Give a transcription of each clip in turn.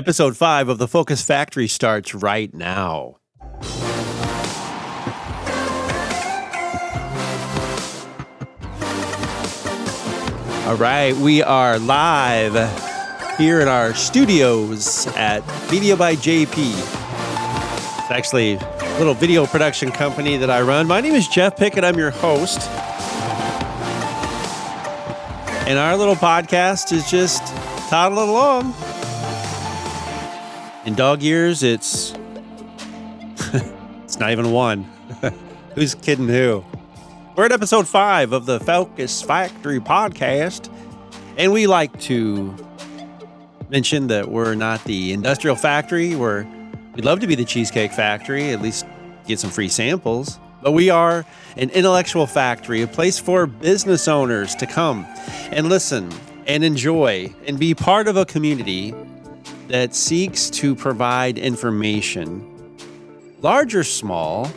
Episode 5 of the Focus Factory starts right now. All right, we are live here in our studios at Video by JP. It's actually a little video production company that I run. My name is Jeff Pickett. I'm your host. And our little podcast is just toddling along. In dog years, it's it's not even one. Who's kidding who? We're at episode five of the Focus Factory podcast, and we like to mention that we're not the industrial factory. We're we'd love to be the cheesecake factory, at least get some free samples. But we are an intellectual factory, a place for business owners to come and listen and enjoy and be part of a community that seeks to provide information, large or small,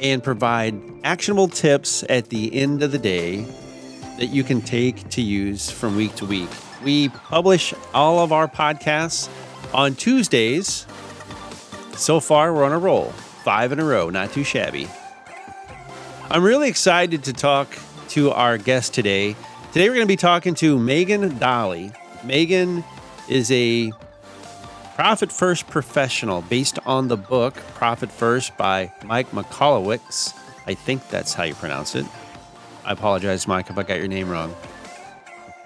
and provide actionable tips at the end of the day that you can take to use from week to week. We publish all of our podcasts on Tuesdays. So far, we're on a roll. Five in a row, not too shabby. I'm really excited to talk to our guest today. Today, we're going to be talking to Megan Dahle. Megan is a Profit First professional based on the book Profit First by Mike Michalowicz. I think that's how you pronounce it. I apologize, Mike, if I got your name wrong.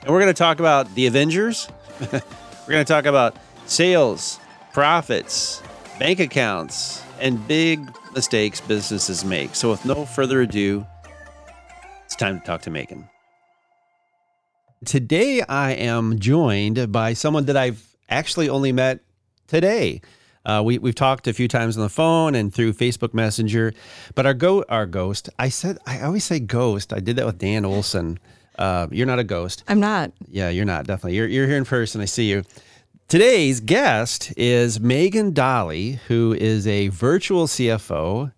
And we're going to talk about the Avengers. we're going to talk about sales, profits, bank accounts, and big mistakes businesses make. So, with no further ado, it's time to talk to Megan. Today, I am joined by someone that I've actually only met today. Uh, we, we've talked a few times on the phone and through Facebook Messenger, but our go our ghost. I said I always say ghost. I did that with Dan Olson. Uh, you're not a ghost. I'm not. Yeah, you're not. Definitely. You're you're here in person. I see you. Today's guest is Megan Dahle, who is a virtual CFO,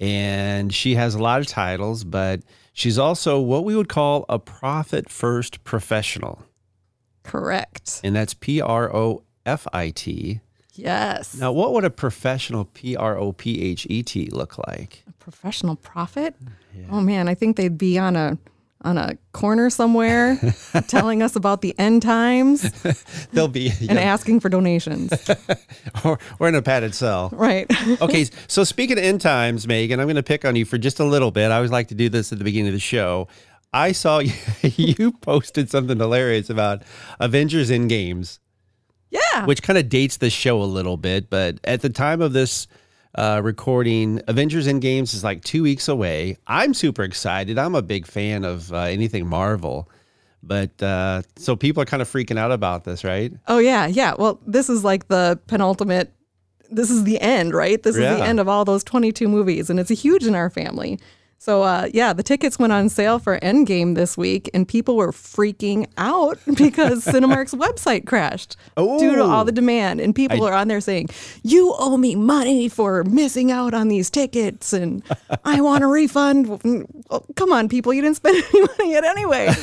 and she has a lot of titles, but she's also what we would call a profit first professional. Correct. And that's P R O F I T. Yes. Now, what would a professional P R O P H E T look like? A professional profit? Oh man, I think they'd be on a on a corner somewhere telling us about the end times They'll be and asking for donations. or, or in a padded cell. right. Okay, so speaking of end times, Megan, I'm going to pick on you for just a little bit. I always like to do this at the beginning of the show. I saw you, you posted something hilarious about Avengers Endgames. Yeah. which kind of dates the show a little bit. But at the time of this uh, recording, Avengers Endgames is like two weeks away. I'm super excited. I'm a big fan of uh, anything Marvel. But uh, so people are kind of freaking out about this, right? Oh yeah, yeah. Well, this is like the penultimate this is the end, right? This is the end of all those 22 movies and it's huge in our family. So uh, yeah, the tickets went on sale for Endgame this week, and people were freaking out because Cinemark's website crashed due to all the demand. And people are on there saying, "You owe me money for missing out on these tickets, and I want a refund." Well, come on, people, you didn't spend any money yet anyway.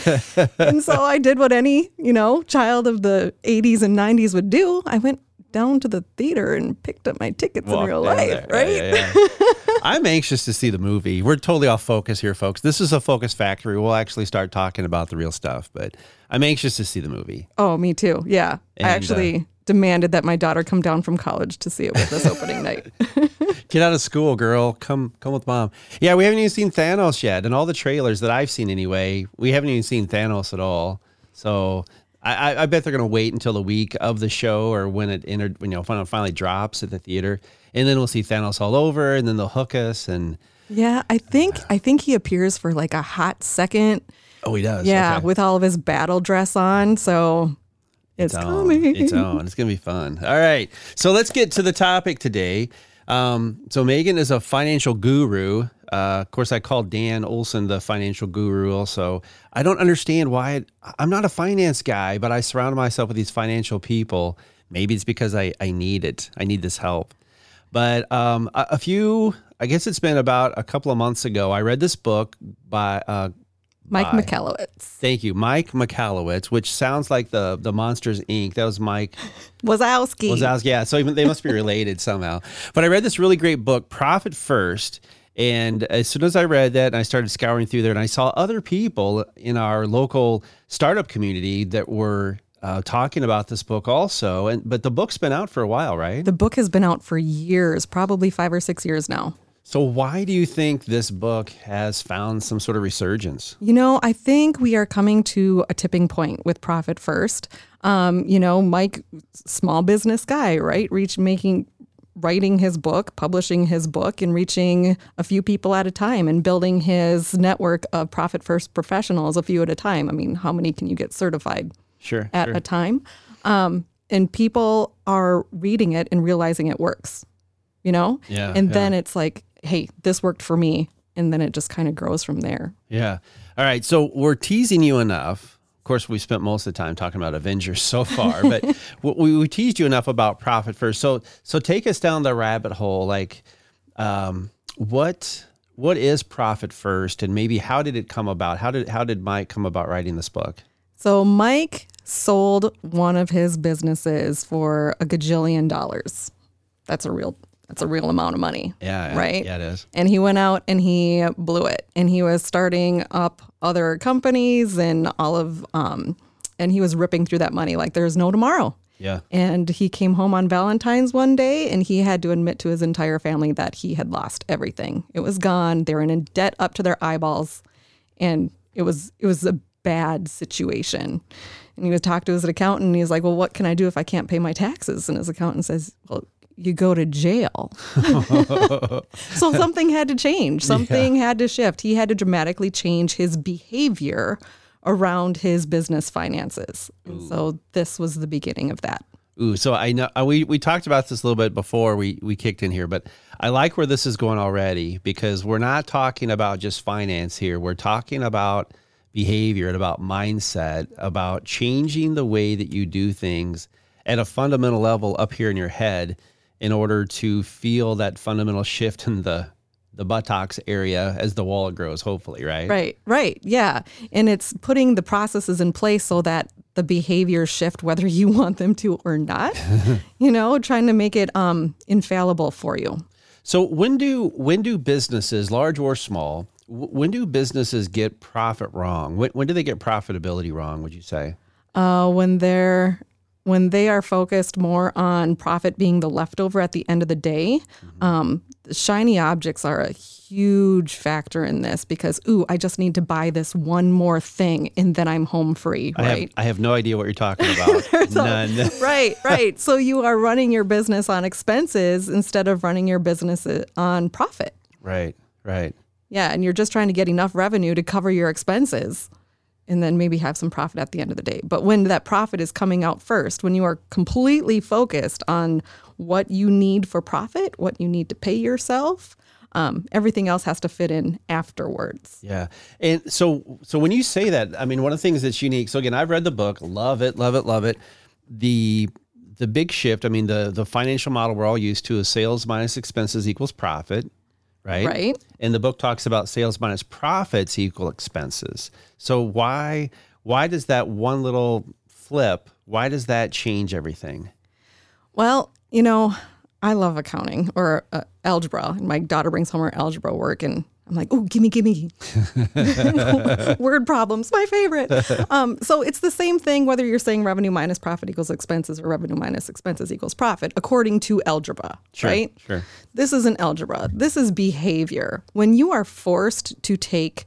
and so I did what any you know child of the 80s and 90s would do. I went down to the theater and picked up my tickets in real life, there. right? Yeah, yeah, yeah. I'm anxious to see the movie. We're totally off focus here, folks. This is a focus factory. We'll actually start talking about the real stuff, but I'm anxious to see the movie. Oh, me too. Yeah. And, I actually uh, demanded that my daughter come down from college to see it with us opening night. Get out of school, girl. Come, come with mom. Yeah, we haven't even seen Thanos yet, and all the trailers that I've seen anyway, we haven't even seen Thanos at all. So I, I, bet they're gonna wait until the week of the show or when it entered, you know, finally, finally drops at the theater, and then we'll see Thanos all over, and then they'll hook us. And yeah, I think I think he appears for like a hot second. oh, he does. Yeah, Okay. with all of his battle dress on. So it's, on. coming. It's on. It's going to be fun. All right. So let's get to the topic today. Um, so Megan is a financial guru. Uh, of course, I call Dan Olson the financial guru also. I don't understand why it, I'm not a finance guy, but I surround myself with these financial people. Maybe it's because I, I need it. I need this help. But um, a, a few, I guess it's been about a couple of months ago, I read this book by uh, Mike by- Michalowicz. Thank you, Mike Michalowicz, which sounds like the the Monsters Inc. That was Mike Wazowski. Wazowski. Yeah, so even, they must be related somehow. But I read this really great book, Profit First. And as soon as I read that, and I started scouring through there, and I saw other people in our local startup community that were uh, talking about this book also. And but the book's been out for a while, right? The book has been out for years, probably five or six years now. So why do you think this book has found some sort of resurgence? You know, I think we are coming to a tipping point with Profit First. Um, you know, Mike, small business guy, right? Reach making, writing his book, publishing his book, and reaching a few people at a time, and building his network of Profit First professionals a few at a time. I mean, how many can you get certified Sure. at sure. a time? Um, and people are reading it and realizing it works. You know, Yeah, and yeah. then it's like, hey, this worked for me, and then it just kind of grows from there. Yeah. All right. So we're teasing you enough. Of course, we spent most of the time talking about Avengers so far, but we, we teased you enough about Profit First. So, so take us down the rabbit hole. Like, um, what what is Profit First, and maybe how did it come about? How did how did Mike come about writing this book? So Mike sold one of his businesses for a gajillion dollars. That's a real that's a real amount of money. Yeah. Right? Yeah, it is. And he went out and he blew it. And he was starting up other companies and all of um and he was ripping through that money like there's no tomorrow. Yeah. And he came home on Valentine's one day and he had to admit to his entire family that he had lost everything. It was gone. They were in debt up to their eyeballs. And it was it was a bad situation. And he was talking to his accountant and he was like, Well, what can I do if I can't pay my taxes? And his accountant says, Well, you go to jail. so something had to change. Something had to shift. He had to dramatically change his behavior around his business finances. And so this was the beginning of that. Ooh, so I know uh, we we talked about this a little bit before we we kicked in here, but I like where this is going already because we're not talking about just finance here. We're talking about behavior and about mindset, about changing the way that you do things at a fundamental level up here in your head in order to feel that fundamental shift in the the buttocks area as the wallet grows, hopefully, right? Right, right. Yeah. And it's putting the processes in place so that the behaviors shift whether you want them to or not. you know, trying to make it um infallible for you. So when do when do businesses, large or small, when do businesses get profit wrong? When, when do they get profitability wrong? Would you say? uh, when they're when they are focused more on profit being the leftover at the end of the day. Um, shiny objects are a huge factor in this because ooh, I just need to buy this one more thing and then I'm home free, I have right? I have no idea what you're talking about. None. right, right. So you are running your business on expenses instead of running your business uh, on profit. right, right. Yeah, and you're just trying to get enough revenue to cover your expenses and then maybe have some profit at the end of the day. But when that profit is coming out first, when you are completely focused on what you need for profit, what you need to pay yourself, um, everything else has to fit in afterwards. Yeah. And so so when you say that, I mean one of the things that's unique. So again, I've read the book, love it, love it, love it. The the big shift, I mean the the financial model we're all used to is sales minus expenses equals profit, right? Right. And the book talks about sales minus profits equal expenses. So why why does that one little flip, why does that change everything? Well, you know, I love accounting or uh, algebra. My daughter brings home her algebra work, and I'm like, oh, gimme, gimme. Word problems, my favorite. Um, so it's the same thing whether you're saying revenue minus profit equals expenses or revenue minus expenses equals profit, according to algebra, Sure, right? sure. This isn't algebra. This is behavior. When you are forced to take,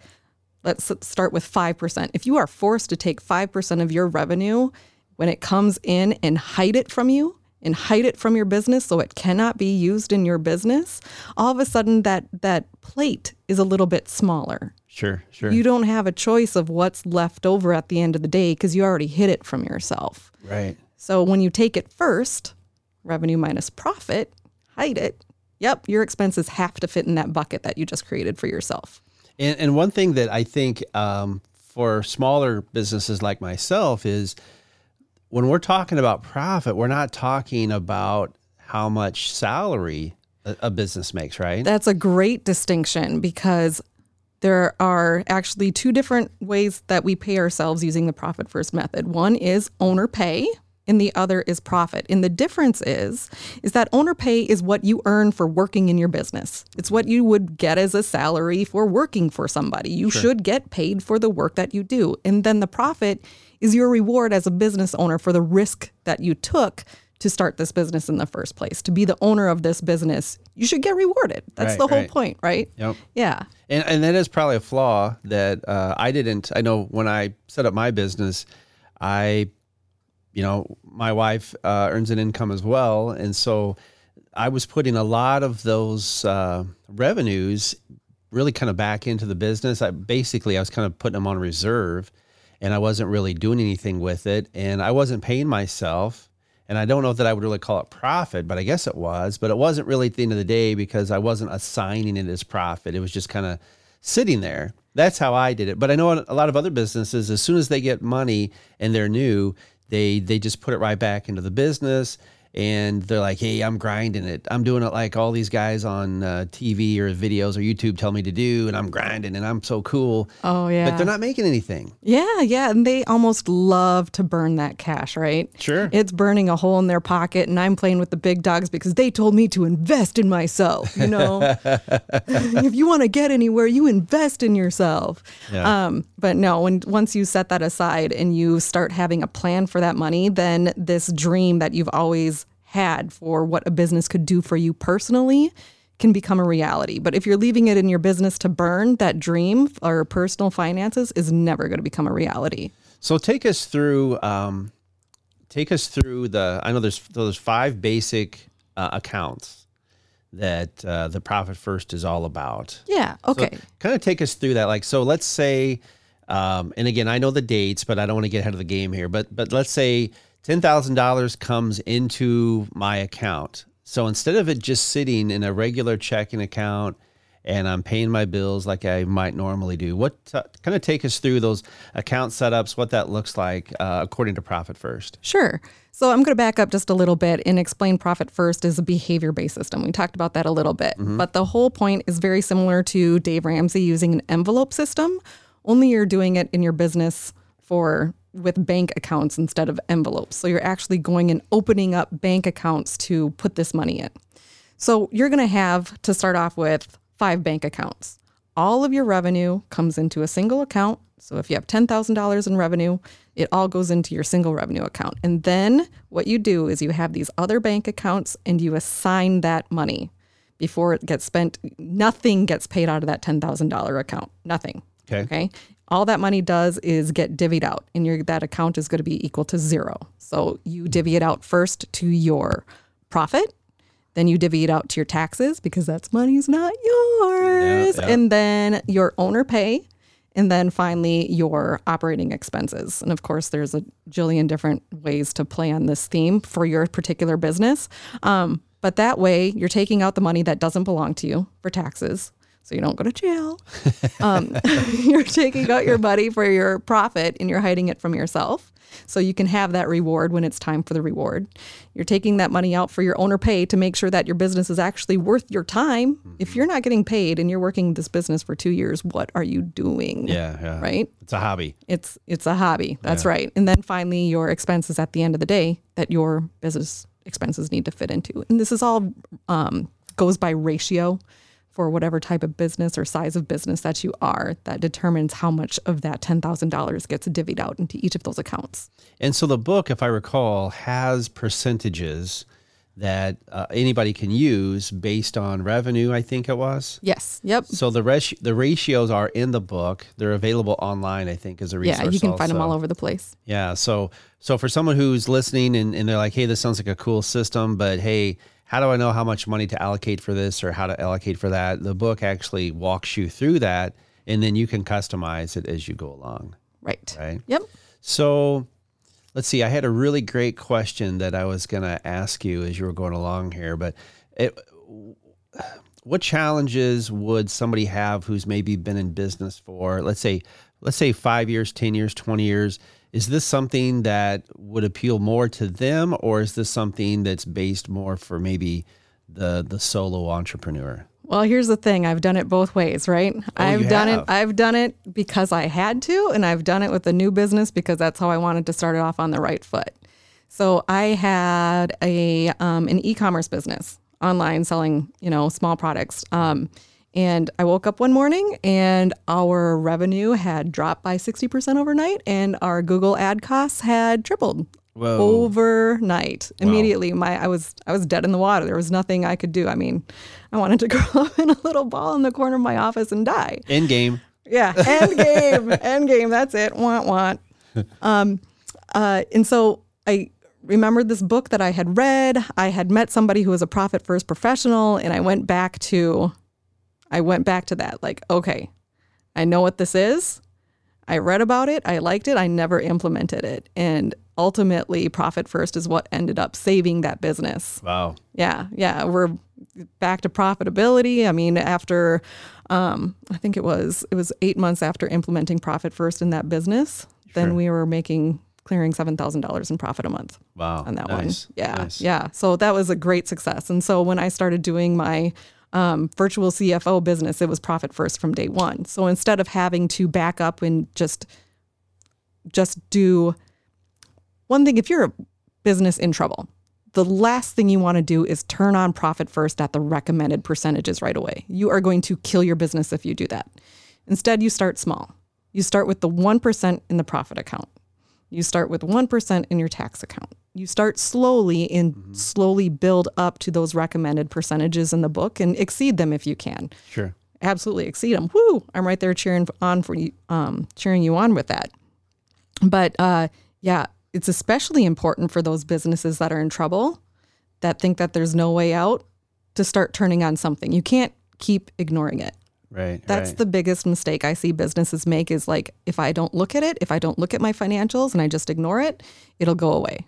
let's start with 5%. If you are forced to take 5% of your revenue when it comes in and hide it from you, and hide it from your business so it cannot be used in your business, all of a sudden that that plate is a little bit smaller. Sure, sure. You don't have a choice of what's left over at the end of the day because you already hid it from yourself. right. So when you take it first, revenue minus profit, hide it. Yep, your expenses have to fit in that bucket that you just created for yourself. And, and one thing that I think um, for smaller businesses like myself is when we're talking about profit, we're not talking about how much salary a, a business makes, right? That's a great distinction because there are actually two different ways that we pay ourselves using the profit first method. One is owner pay, and the other is profit. And the difference is is that owner pay is what you earn for working in your business. It's what you would get as a salary for working for somebody. You sure. should get paid for the work that you do. And then the profit is your reward as a business owner for the risk that you took to start this business in the first place. To be the owner of this business, you should get rewarded. That's right, the whole right. point, right? Yep. Yeah. And and that is probably a flaw that uh, I didn't. I know when I set up my business, I you know, my wife uh, earns an income as well, and so I was putting a lot of those uh, revenues really kind of back into the business. I basically I was kind of putting them on reserve, and I wasn't really doing anything with it, and I wasn't paying myself. And I don't know that I would really call it profit, but I guess it was. But it wasn't really at the end of the day because I wasn't assigning it as profit. It was just kind of sitting there. That's how I did it. But I know a lot of other businesses, as soon as they get money and they're new, they they just put it right back into the business and they're like, "Hey, I'm grinding it. I'm doing it like all these guys on uh, TV or videos or YouTube tell me to do, and I'm grinding, and I'm so cool." Oh yeah, but they're not making anything. Yeah, yeah, and they almost love to burn that cash, right? Sure, it's burning a hole in their pocket, and I'm playing with the big dogs because they told me to invest in myself. You know, if you want to get anywhere, you invest in yourself. Yeah. Um, but no, when once you set that aside and you start having a plan for that money, then this dream that you've always had for what a business could do for you personally can become a reality. But if you're leaving it in your business to burn, that dream or personal finances is never going to become a reality. So take us through, um, take us through the. I know there's there's five basic uh, accounts that uh, the profit first is all about. Yeah. Okay. So kind of take us through that. Like, so let's say, um, and again, I know the dates, but I don't want to get ahead of the game here. But but let's say $10,000 comes into my account. So instead of it just sitting in a regular checking account and I'm paying my bills like I might normally do, what uh, kind of take us through those account setups, what that looks like uh, according to Profit First? Sure. So I'm going to back up just a little bit and explain Profit First is a behavior based system. We talked about that a little bit, mm-hmm. but the whole point is very similar to Dave Ramsey using an envelope system, only you're doing it in your business for with bank accounts instead of envelopes. So you're actually going and opening up bank accounts to put this money in. So you're going to have to start off with five bank accounts. All of your revenue comes into a single account. So if you have $10,000 in revenue, it all goes into your single revenue account. And then what you do is you have these other bank accounts and you assign that money before it gets spent. Nothing gets paid out of that $10,000 account. Nothing. Okay. Okay all that money does is get divvied out and your that account is going to be equal to zero. So you divvy it out first to your profit then you divvy it out to your taxes because that's money's not yours. Yeah, yeah. and then your owner pay and then finally your operating expenses. And of course there's a jillion different ways to play on this theme for your particular business. Um, but that way you're taking out the money that doesn't belong to you for taxes so you don't go to jail. Um, you're taking out your money for your profit and you're hiding it from yourself. So you can have that reward when it's time for the reward. You're taking that money out for your owner pay to make sure that your business is actually worth your time. Mm-hmm. If you're not getting paid and you're working this business for 2 years, what are you doing? Yeah, yeah. Right? It's a hobby. It's it's a hobby. That's yeah. right. And then finally your expenses at the end of the day that your business expenses need to fit into. And this is all um, goes by ratio for whatever type of business or size of business that you are that determines how much of that $10,000 gets divvied out into each of those accounts. And so the book, if I recall, has percentages that uh, anybody can use based on revenue, I think it was. Yes. Yep. So the res- the ratios are in the book. They're available online, I think, as a resource. Yeah, you can also. find them all over the place. Yeah. So so for someone who's listening and, and they're like, hey, this sounds like a cool system, but hey, how do I know how much money to allocate for this or how to allocate for that? The book actually walks you through that and then you can customize it as you go along. Right. Right. Yep. So let's see. I had a really great question that I was going to ask you as you were going along here, but it, what challenges would somebody have who's maybe been in business for, let's say, let's say five years, 10 years, 20 years? Is this something that would appeal more to them, or is this something that's based more for maybe the the solo entrepreneur? Well, here's the thing. I've done it both ways, right? I've Oh, done have? it. I've done it because I had to, and I've done it with a new business because that's how I wanted to start it off on the right foot. So I had a um, an e-commerce business online selling, you know, small products. Um, and I woke up one morning and our revenue had dropped by 60% overnight and our Google ad costs had tripled Whoa. overnight. Immediately my I was I was dead in the water. There was nothing I could do. I mean, I wanted to curl up in a little ball in the corner of my office and die. End game. Yeah, end game, end game. That's it. Want want. Um, uh, and so I remembered this book that I had read. I had met somebody who was a profit first professional, and I went back to, I went back to that. Like, okay, I know what this is. I read about it. I liked it. I never implemented it, and ultimately, profit first is what ended up saving that business. Wow. Yeah, yeah, we're back to profitability. I mean, after um, I think it was it was eight months after implementing profit first in that business, then we were making clearing seven thousand dollars in profit a month Wow. on that nice. one. Yeah, Nice. yeah. So that was a great success. And so when I started doing my um, virtual CFO business, it was profit first from day one. So instead of having to back up and just just do one thing, if you're a business in trouble, the last thing you want to do is turn on profit first at the recommended percentages right away. You are going to kill your business if you do that. Instead, you start small. You start with the 1% in the profit account. You start with 1% in your tax account. You start slowly and slowly build up to those recommended percentages in the book and exceed them if you can. Sure. Absolutely exceed them. Woo! I'm right there cheering on for you, um, cheering you on with that. But uh, yeah, it's especially important for those businesses that are in trouble, that think that there's no way out, to start turning on something. You can't keep ignoring it. Right. That's right. the biggest mistake I see businesses make is like if I don't look at it, if I don't look at my financials and I just ignore it, it'll go away.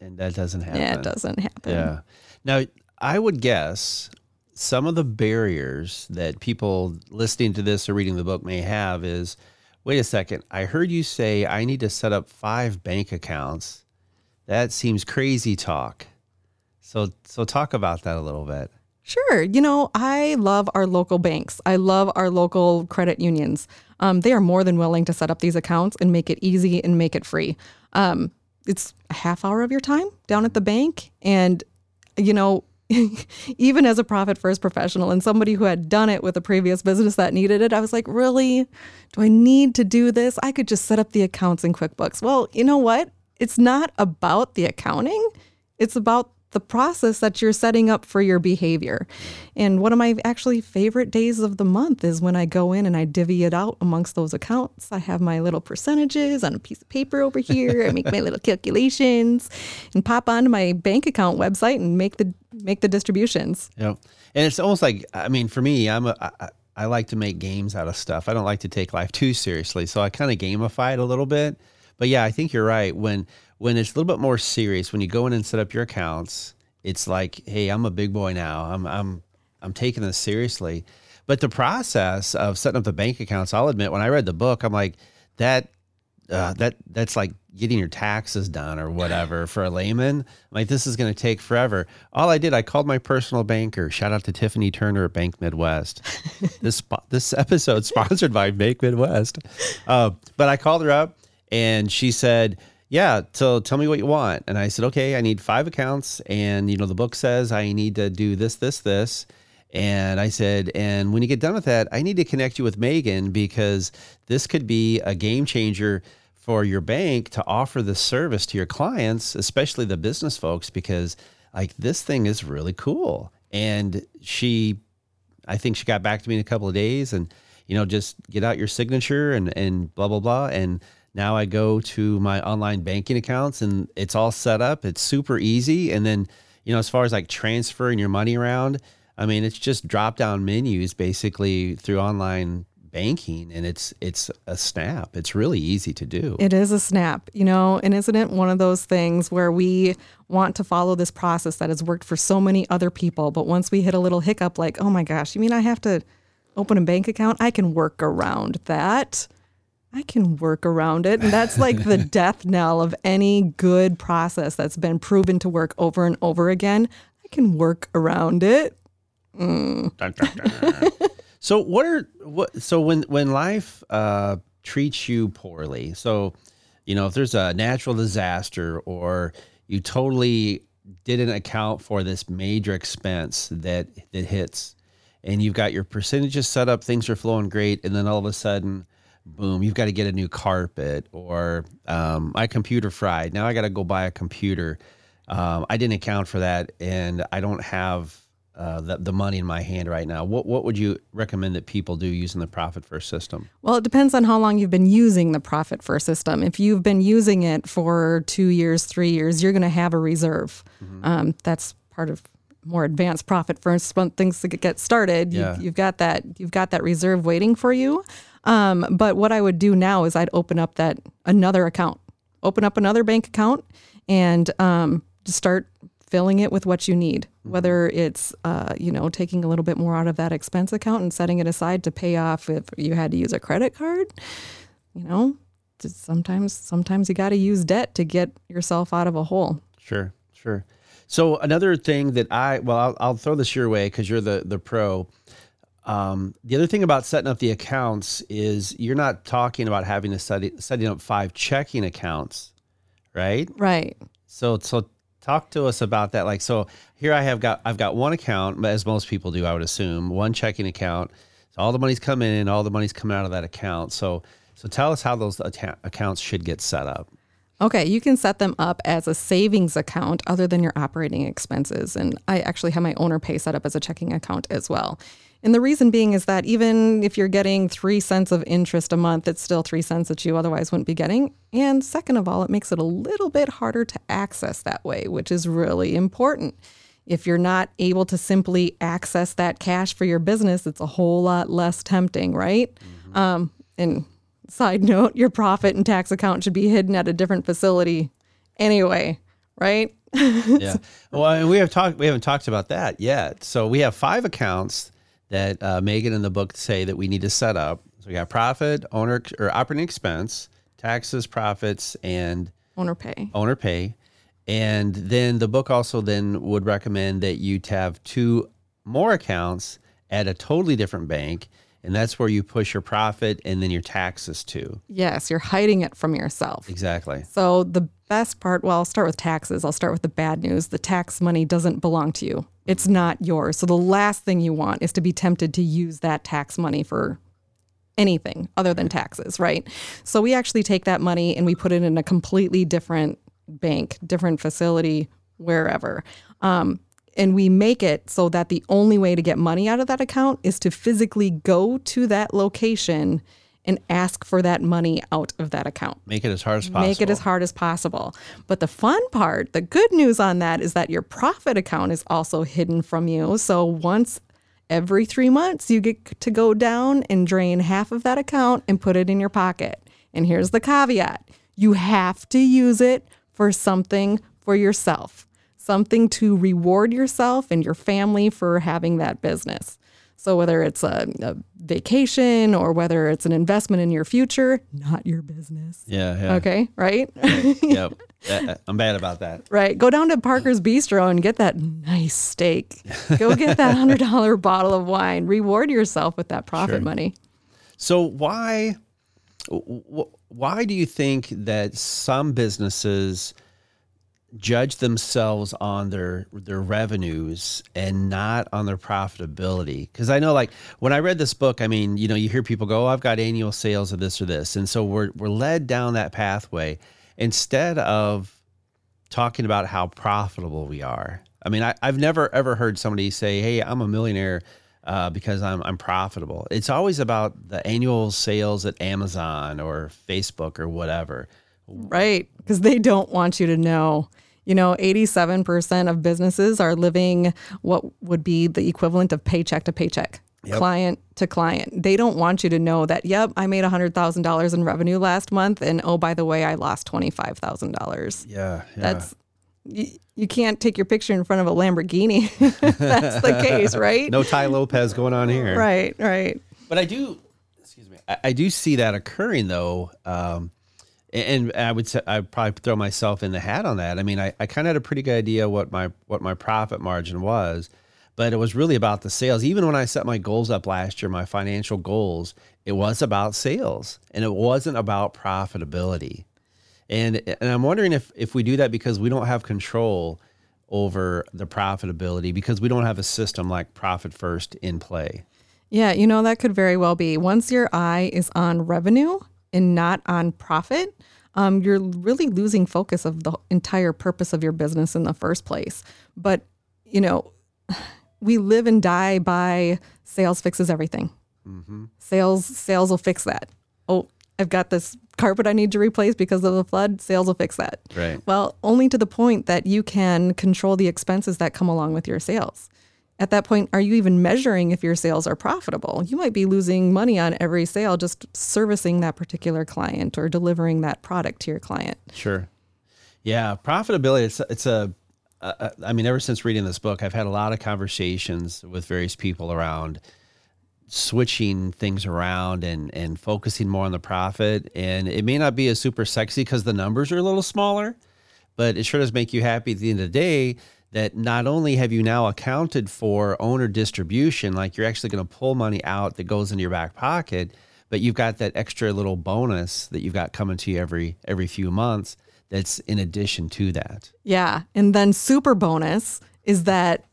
And that doesn't happen. Yeah, it doesn't happen. Yeah. Now, I would guess some of the barriers that people listening to this or reading the book may have is wait a second, I heard you say I need to set up five bank accounts. That seems crazy talk. So so talk about that a little bit. Sure. You know, I love our local banks. I love our local credit unions. Um, they are more than willing to set up these accounts and make it easy and make it free. Um, it's a half hour of your time down at the bank. And, you know, even as a profit first professional and somebody who had done it with a previous business that needed it, I was like, really? Do I need to do this? I could just set up the accounts in QuickBooks. Well, you know what? It's not about the accounting, it's about the process that you're setting up for your behavior. And one of my actually favorite days of the month is when I go in and I divvy it out amongst those accounts. I have my little percentages on a piece of paper over here. I make my little calculations and pop onto my bank account website and make the make the distributions. Yeah. And it's almost like I mean, for me, I'm a I, I- I like to make games out of stuff. I don't like to take life too seriously, so I kind of gamify it a little bit. But yeah, I think you're right. When when it's a little bit more serious, when you go in and set up your accounts, it's like, hey, I'm a big boy now. I'm I'm I'm taking this seriously. But the process of setting up the bank accounts, I'll admit, when I read the book, I'm like, that uh, that that's like getting your taxes done or whatever for a layman. I'm like this is going to take forever. All I did, I called my personal banker. Shout out to Tiffany Turner at Bank Midwest. this this episode sponsored by Bank Midwest. Uh, but I called her up and she said, "Yeah, so tell me what you want." And I said, "Okay, I need five accounts, and you know the book says I need to do this, this, this." And I said, and when you get done with that, I need to connect you with Megan because this could be a game changer for your bank to offer this service to your clients, especially the business folks, because like this thing is really cool. And she, I think she got back to me in a couple of days and, you know, just get out your signature and, and blah, blah, blah. And now I go to my online banking accounts and it's all set up. It's super easy. And then, you know, as far as like transferring your money around, I mean, it's just drop down menus basically through online banking and it's it's a snap. It's really easy to do. It is a snap, you know, and isn't it one of those things where we want to follow this process that has worked for so many other people, but once we hit a little hiccup like, "Oh my gosh, you mean I have to open a bank account? I can work around that." I can work around it. And that's like the death knell of any good process that's been proven to work over and over again. I can work around it. Dun, dun, dun. so what are what? So when when life uh, treats you poorly, so you know if there's a natural disaster or you totally didn't account for this major expense that that hits, and you've got your percentages set up, things are flowing great, and then all of a sudden. Boom! You've got to get a new carpet, or um, my computer fried. Now I got to go buy a computer. Um, I didn't account for that, and I don't have uh, the, the money in my hand right now. What what would you recommend that people do using the profit first system? Well, it depends on how long you've been using the profit first system. If you've been using it for two years, three years, you're going to have a reserve. Um, that's part of more advanced profit first when things to get started. Yeah. You've, you've got that you've got that reserve waiting for you. Um, but what I would do now is I'd open up that another account, open up another bank account, and um, start filling it with what you need. Whether it's uh, you know taking a little bit more out of that expense account and setting it aside to pay off if you had to use a credit card. You know, just sometimes sometimes you got to use debt to get yourself out of a hole. Sure, sure. So another thing that I well, I'll, I'll throw this your way because you're the the pro. Um, the other thing about setting up the accounts is you're not talking about having to study setting up five checking accounts, right? Right. So so talk to us about that. Like so here I have got I've got one account, as most people do, I would assume, one checking account. So all the money's coming in, all the money's coming out of that account. So so tell us how those atta- accounts should get set up. Okay, you can set them up as a savings account other than your operating expenses. And I actually have my owner pay set up as a checking account as well. And the reason being is that even if you're getting three cents of interest a month, it's still three cents that you otherwise wouldn't be getting. And second of all, it makes it a little bit harder to access that way, which is really important. If you're not able to simply access that cash for your business, it's a whole lot less tempting, right? Um, and side note, your profit and tax account should be hidden at a different facility anyway, right? yeah. Well, we have talked. We haven't talked about that yet. So we have five accounts that uh, Megan in the book say that we need to set up. So we got profit, owner or operating expense, taxes, profits, and Owner pay. owner pay. And then the book also then would recommend that you have two more accounts at a totally different bank, and that's where you push your profit and then your taxes to. Yes, you're hiding it from yourself. Exactly. So the best part, well, I'll start with taxes. I'll start with the bad news. The tax money doesn't belong to you. It's not yours. So the last thing you want is to be tempted to use that tax money for anything other than taxes, right? So we actually take that money and we put it in a completely different bank, different facility, wherever. Um, and we make it so that the only way to get money out of that account is to physically go to that location and ask for that money out of that account. Make it as hard as possible. Make it as hard as possible. But the fun part, the good news on that is that your profit account is also hidden from you. So once every three months, you get to go down and drain half of that account and put it in your pocket. And here's the caveat you have to use it for something for yourself, something to reward yourself and your family for having that business. So whether it's a, a vacation or whether it's an investment in your future, not your business. Yeah. Yeah. Okay, right? yep. That- I'm bad about that. right. Go down to Parker's Bistro and get that nice steak. Go get that $100 bottle of wine. Reward yourself with that profit Sure. money. So why why do you think that some businesses judge themselves on their their revenues and not on their profitability? Because I know, like when I read this book, I mean, you know, you hear people go, "Oh, I've got annual sales of this or this," and so we're we're led down that pathway instead of talking about how profitable we are. I mean, I, I've never ever heard somebody say, "Hey, I'm a millionaire." Uh, because I'm I'm profitable. It's always about the annual sales at Amazon or Facebook or whatever. Right. Because they don't want you to know. You know, 87% of businesses are living what would be the equivalent of paycheck to paycheck, client to client. They don't want you to know that, yep, I made $100,000 in revenue last month. And oh, by the way, I lost $25,000. Yeah, yeah. That's, you, you can't take your picture in front of a Lamborghini. That's the case, right? no Tai Lopez going on here. Right, right. But I do, excuse me, I, I do see that occurring though. Um, and I would say I'd probably throw myself in the hat on that. I mean, I, I kind of had a pretty good idea what my what my profit margin was, but it was really about the sales. Even when I set my goals up last year, my financial goals, it was about sales and it wasn't about profitability. And and I'm wondering if if we do that because we don't have control over the profitability because we don't have a system like Profit First in play. Yeah, you know, that could very well be. Once your eye is on revenue and not on profit, um, you're really losing focus of the entire purpose of your business in the first place. But, you know, we live and die by sales fixes everything. Mm-hmm. Sales, sales will fix that. Oh, I've got this carpet I need to replace because of the flood. Sales will fix that. Right. Well, only to the point that you can control the expenses that come along with your sales at that point, are you even measuring if your sales are profitable? You might be losing money on every sale just servicing that particular client or delivering that product to your client. Sure. Yeah, profitability. It's it's a. Uh, I mean, ever since reading this book, I've had a lot of conversations with various people around switching things around and and focusing more on the profit. And it may not be as super sexy because the numbers are a little smaller, but it sure does make you happy at the end of the day that not only have you now accounted for owner distribution, like you're actually going to pull money out that goes into your back pocket, but you've got that extra little bonus that you've got coming to you every every few months that's in addition to that. Yeah. And then super bonus is that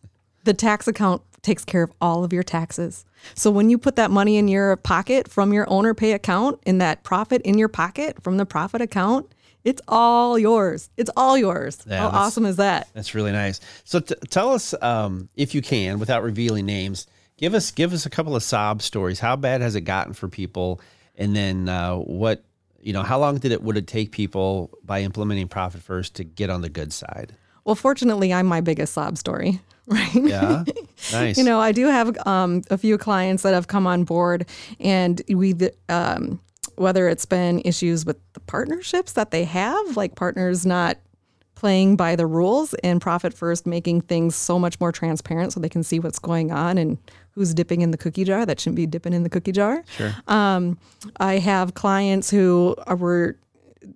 the tax account takes care of all of your taxes. So when you put that money in your pocket from your owner pay account in that profit in your pocket from the profit account, it's all yours. It's all yours. Yeah, How awesome is that? That's really nice. So t- tell us, um, if you can, without revealing names, give us give us a couple of sob stories. How bad has it gotten for people? And then uh, what you know, how long did it would it take people by implementing Profit First to get on the good side? Well, fortunately, I'm my biggest sob story, right? Yeah, nice. you know, I do have um, a few clients that have come on board, and we um, whether it's been issues with the partnerships that they have, like partners not playing by the rules and Profit First making things so much more transparent so they can see what's going on and who's dipping in the cookie jar that shouldn't be dipping in the cookie jar. Sure. Um, I have clients who were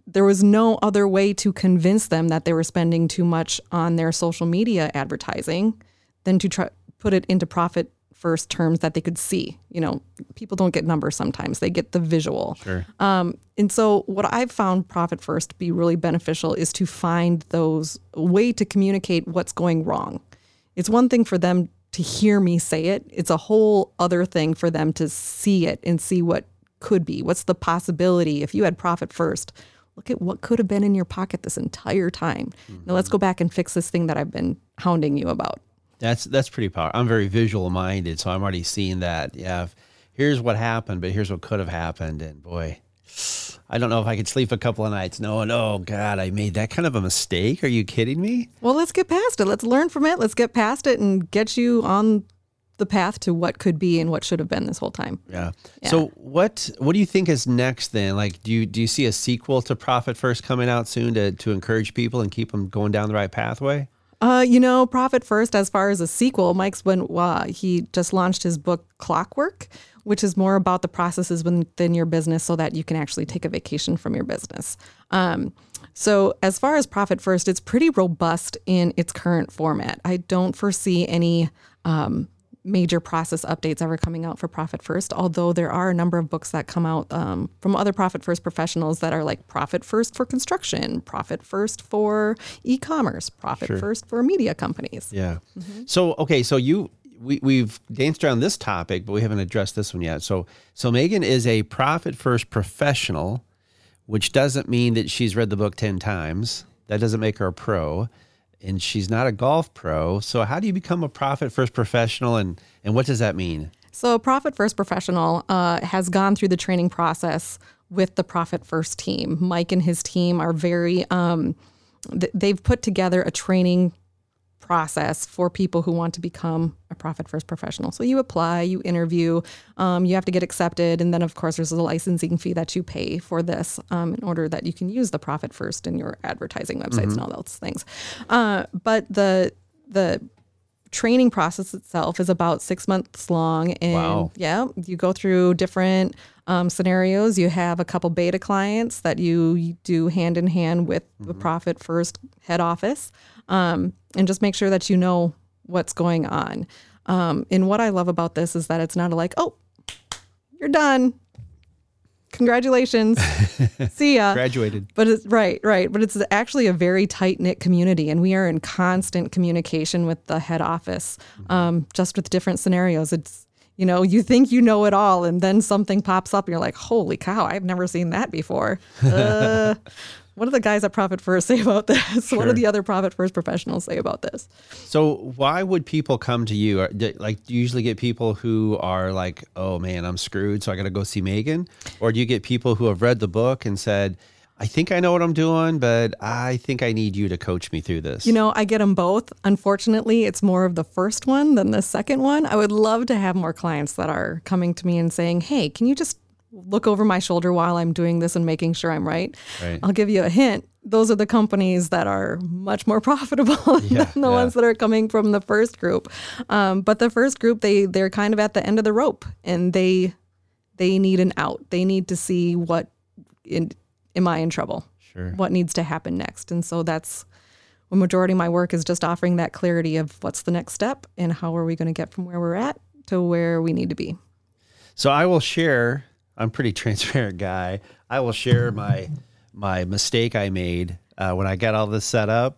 there was no other way to convince them that they were spending too much on their social media advertising than to try put it into profit first terms that they could see. You know, people don't get numbers sometimes; they get the visual. Sure. Um, and so, what I've found Profit First to be really beneficial is to find those way to communicate what's going wrong. It's one thing for them to hear me say it; it's a whole other thing for them to see it and see what could be. What's the possibility if you had Profit First? Look at what could have been in your pocket this entire time. Mm-hmm. Now let's go back and fix this thing that I've been hounding you about. That's that's pretty powerful. I'm very visual minded, so I'm already seeing that. Yeah, here's what happened, but here's what could have happened, and boy, I don't know if I could sleep a couple of nights No, no, oh, God, I made that kind of a mistake. Are you kidding me? Well, let's get past it. Let's learn from it. Let's get past it and get you on the path to what could be and what should have been this whole time. Yeah. yeah. So what what do you think is next then? Like do you do you see a sequel to Profit First coming out soon to to encourage people and keep them going down the right pathway? Uh, you know, Profit First, as far as a sequel, Mike's when uh, he just launched his book Clockwork, which is more about the processes within your business so that you can actually take a vacation from your business. Um, so, as far as Profit First, it's pretty robust in its current format. I don't foresee any um, major process updates ever coming out for Profit First, although there are a number of books that come out um, from other Profit First professionals that are like Profit First for construction, Profit First for e commerce, Profit sure. First for media companies. Yeah. Mm-hmm. So, okay, so you. We, we've danced around this topic, but we haven't addressed this one yet. So, so Megan is a profit first professional, which doesn't mean that she's read the book 10 times. That doesn't make her a pro and she's not a golf pro. So how do you become a profit first professional, and and what does that mean? So profit first professional uh, has gone through the training process with the profit first team. Mike and his team are very. Um, th- they've put together a training process for people who want to become a profit first professional. So you apply, you interview, um, you have to get accepted, and then of course there's a licensing fee that you pay for this um, in order that you can use the profit first in your advertising websites mm-hmm. and all those things. Uh, but the the training process itself is about six months long, and wow. yeah, you go through different um, scenarios. You have a couple beta clients that you do hand in hand with mm-hmm. the Profit First head office um, and just make sure that you know what's going on. Um, and what I love about this is that it's not a like, oh, you're done. Congratulations. See ya. Graduated. But it's right, right. But it's actually a very tight knit community, and we are in constant communication with the head office, um, just with different scenarios. It's you know, you think you know it all, and then something pops up, and you're like, "Holy cow! I've never seen that before." Uh, what do the guys at Profit First say about this? Sure. What do the other Profit First professionals say about this? So, why would people come to you? Like, do you usually get people who are like, "Oh man, I'm screwed, so I got to go see Megan," or do you get people who have read the book and said? I think I know what I'm doing, but I think I need you to coach me through this. You know, I get them both. Unfortunately, it's more of the first one than the second one. I would love to have more clients that are coming to me and saying, hey, can you just look over my shoulder while I'm doing this and making sure I'm right? right. I'll give you a hint. Those are the companies that are much more profitable yeah, than the yeah. ones that are coming from the first group. Um, but the first group, they they're kind of at the end of the rope, and they they need an out. They need to see what in, am I in trouble? Sure. What needs to happen next? And so that's a majority of my work is just offering that clarity of what's the next step and how are we going to get from where we're at to where we need to be. So I will share. I'm a pretty transparent guy. I will share my my mistake I made uh, when I got all this set up.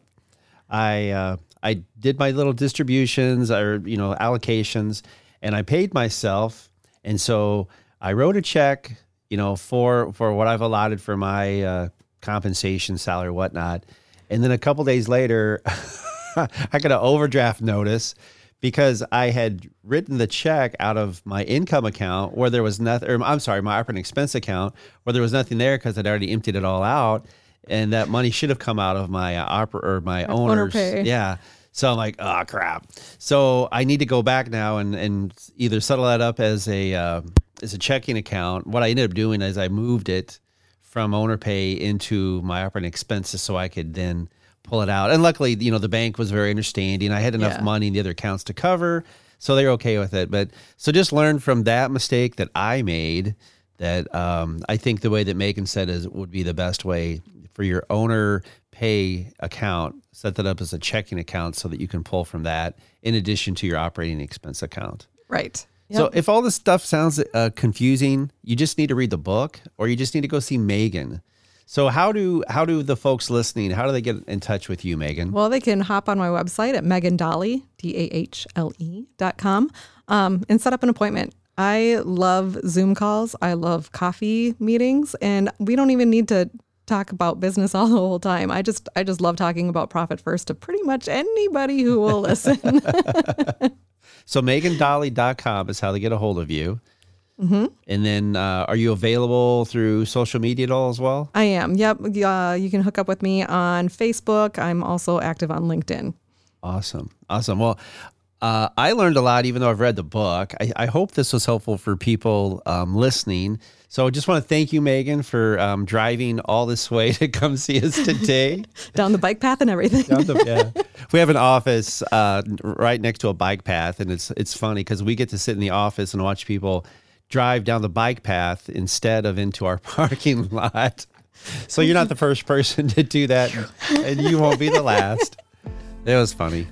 I uh, I did my little distributions or you know allocations, and I paid myself, and so I wrote a check you know, for for what I've allotted for my uh, compensation, salary, whatnot. And then a couple days later, I got an overdraft notice because I had written the check out of my income account where there was nothing, or I'm sorry, my operating expense account where there was nothing there because I'd already emptied it all out, and that money should have come out of my uh, opera or my owners. Owner yeah. So I'm like, oh crap. So I need to go back now and and either settle that up as a uh, as a checking account. What I ended up doing is I moved it from owner pay into my operating expenses so I could then pull it out. And luckily, you know, the bank was very understanding. I had enough yeah. money in the other accounts to cover, so they're okay with it. But so just learn from that mistake that I made. That um, I think the way that Megan said is would be the best way for your owner pay account. Set that up as a checking account so that you can pull from that in addition to your operating expense account. Right. Yep. So if all this stuff sounds uh, confusing, you just need to read the book, or you just need to go see Megan. So how do how do the folks listening? How do they get in touch with you, Megan? Well, they can hop on my website at megandahle d a h l e dot com um, and set up an appointment. I love Zoom calls. I love coffee meetings, and we don't even need to talk about business all the whole time. I just I just love talking about profit first to pretty much anybody who will listen. So megandahle.com is how they get a hold of you. Mm-hmm. And then, uh, are you available through social media at all as well? I am. Yep. Uh, you can hook up with me on Facebook. I'm also active on LinkedIn. Awesome. Awesome. Well, uh, I learned a lot, even though I've read the book. I, I hope this was helpful for people um, listening. So I just want to thank you, Megan, for um, driving all this way to come see us today. Down the bike path and everything. The, yeah. We have an office uh, right next to a bike path, and it's it's funny because we get to sit in the office and watch people drive down the bike path instead of into our parking lot. So you're not the first person to do that, and you won't be the last. It was funny.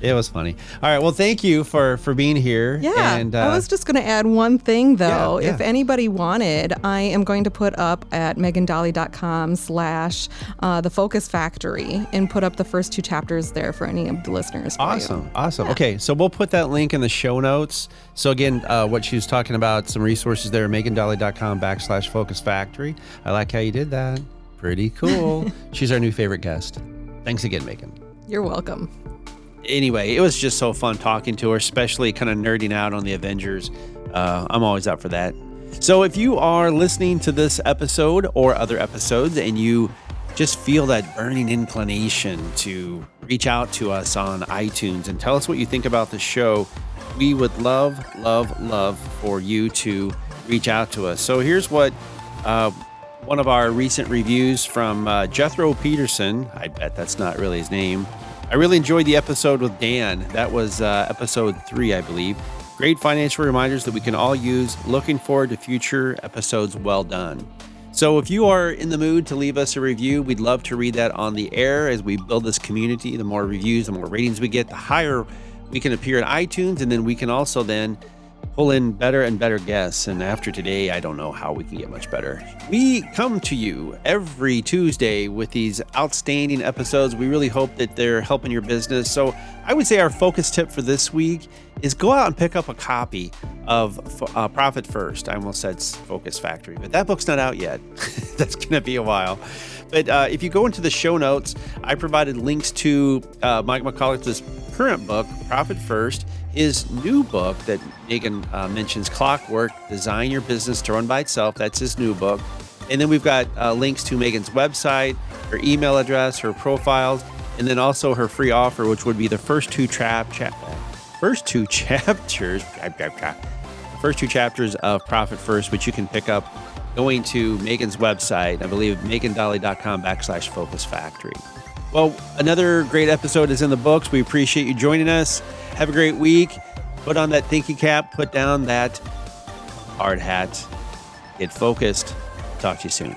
It was funny. All right. Well, thank you for for being here. Yeah. And, uh, I was just going to add one thing though. Yeah, yeah. If anybody wanted, I am going to put up at megandahle.com slash uh, the Focus Factory and put up the first two chapters there for any of the listeners. Awesome. Awesome. Yeah. Okay. So we'll put that link in the show notes. So again, uh, what she was talking about, some resources there, megandahle.com backslash Focus Factory. I like how you did that. Pretty cool. She's our new favorite guest. Thanks again, Megan. You're welcome anyway, it was just so fun talking to her, especially kind of nerding out on the Avengers. Uh, I'm always up for that. So if you are listening to this episode or other episodes and you just feel that burning inclination to reach out to us on iTunes and tell us what you think about the show, we would love, love, love for you to reach out to us. So here's what uh, one of our recent reviews from uh, Jethro Peterson, I bet that's not really his name, I really enjoyed the episode with Dan. That was uh, episode three, I believe. Great financial reminders that we can all use. Looking forward to future episodes. Well done. So, if you are in the mood to leave us a review, we'd love to read that on the air as we build this community. The more reviews, the more ratings we get, the higher we can appear in iTunes, and then we can also then pull in better and better guests. And after today, I don't know how we can get much better. We come to you every Tuesday with these outstanding episodes. We really hope that they're helping your business. So I would say our focus tip for this week is go out and pick up a copy of uh, Profit First. I almost said Focus Factory, but that book's not out yet. That's going to be a while. But uh, if you go into the show notes, I provided links to uh, Mike Michalowicz's current book, Profit First, his new book that Megan uh, mentions, Clockwork Design Your Business to Run by Itself. That's his new book. And then we've got uh, links to Megan's website, her email address, her profiles, and then also her free offer, which would be the first two trap, cha- first two chapters, first two chapters of Profit First, which you can pick up going to Megan's website. I believe megandahle.com backslash focus factory. Well, another great episode is in the books. We appreciate you joining us. Have a great week. Put on that thinking cap, put down that hard hat, get focused. Talk to you soon.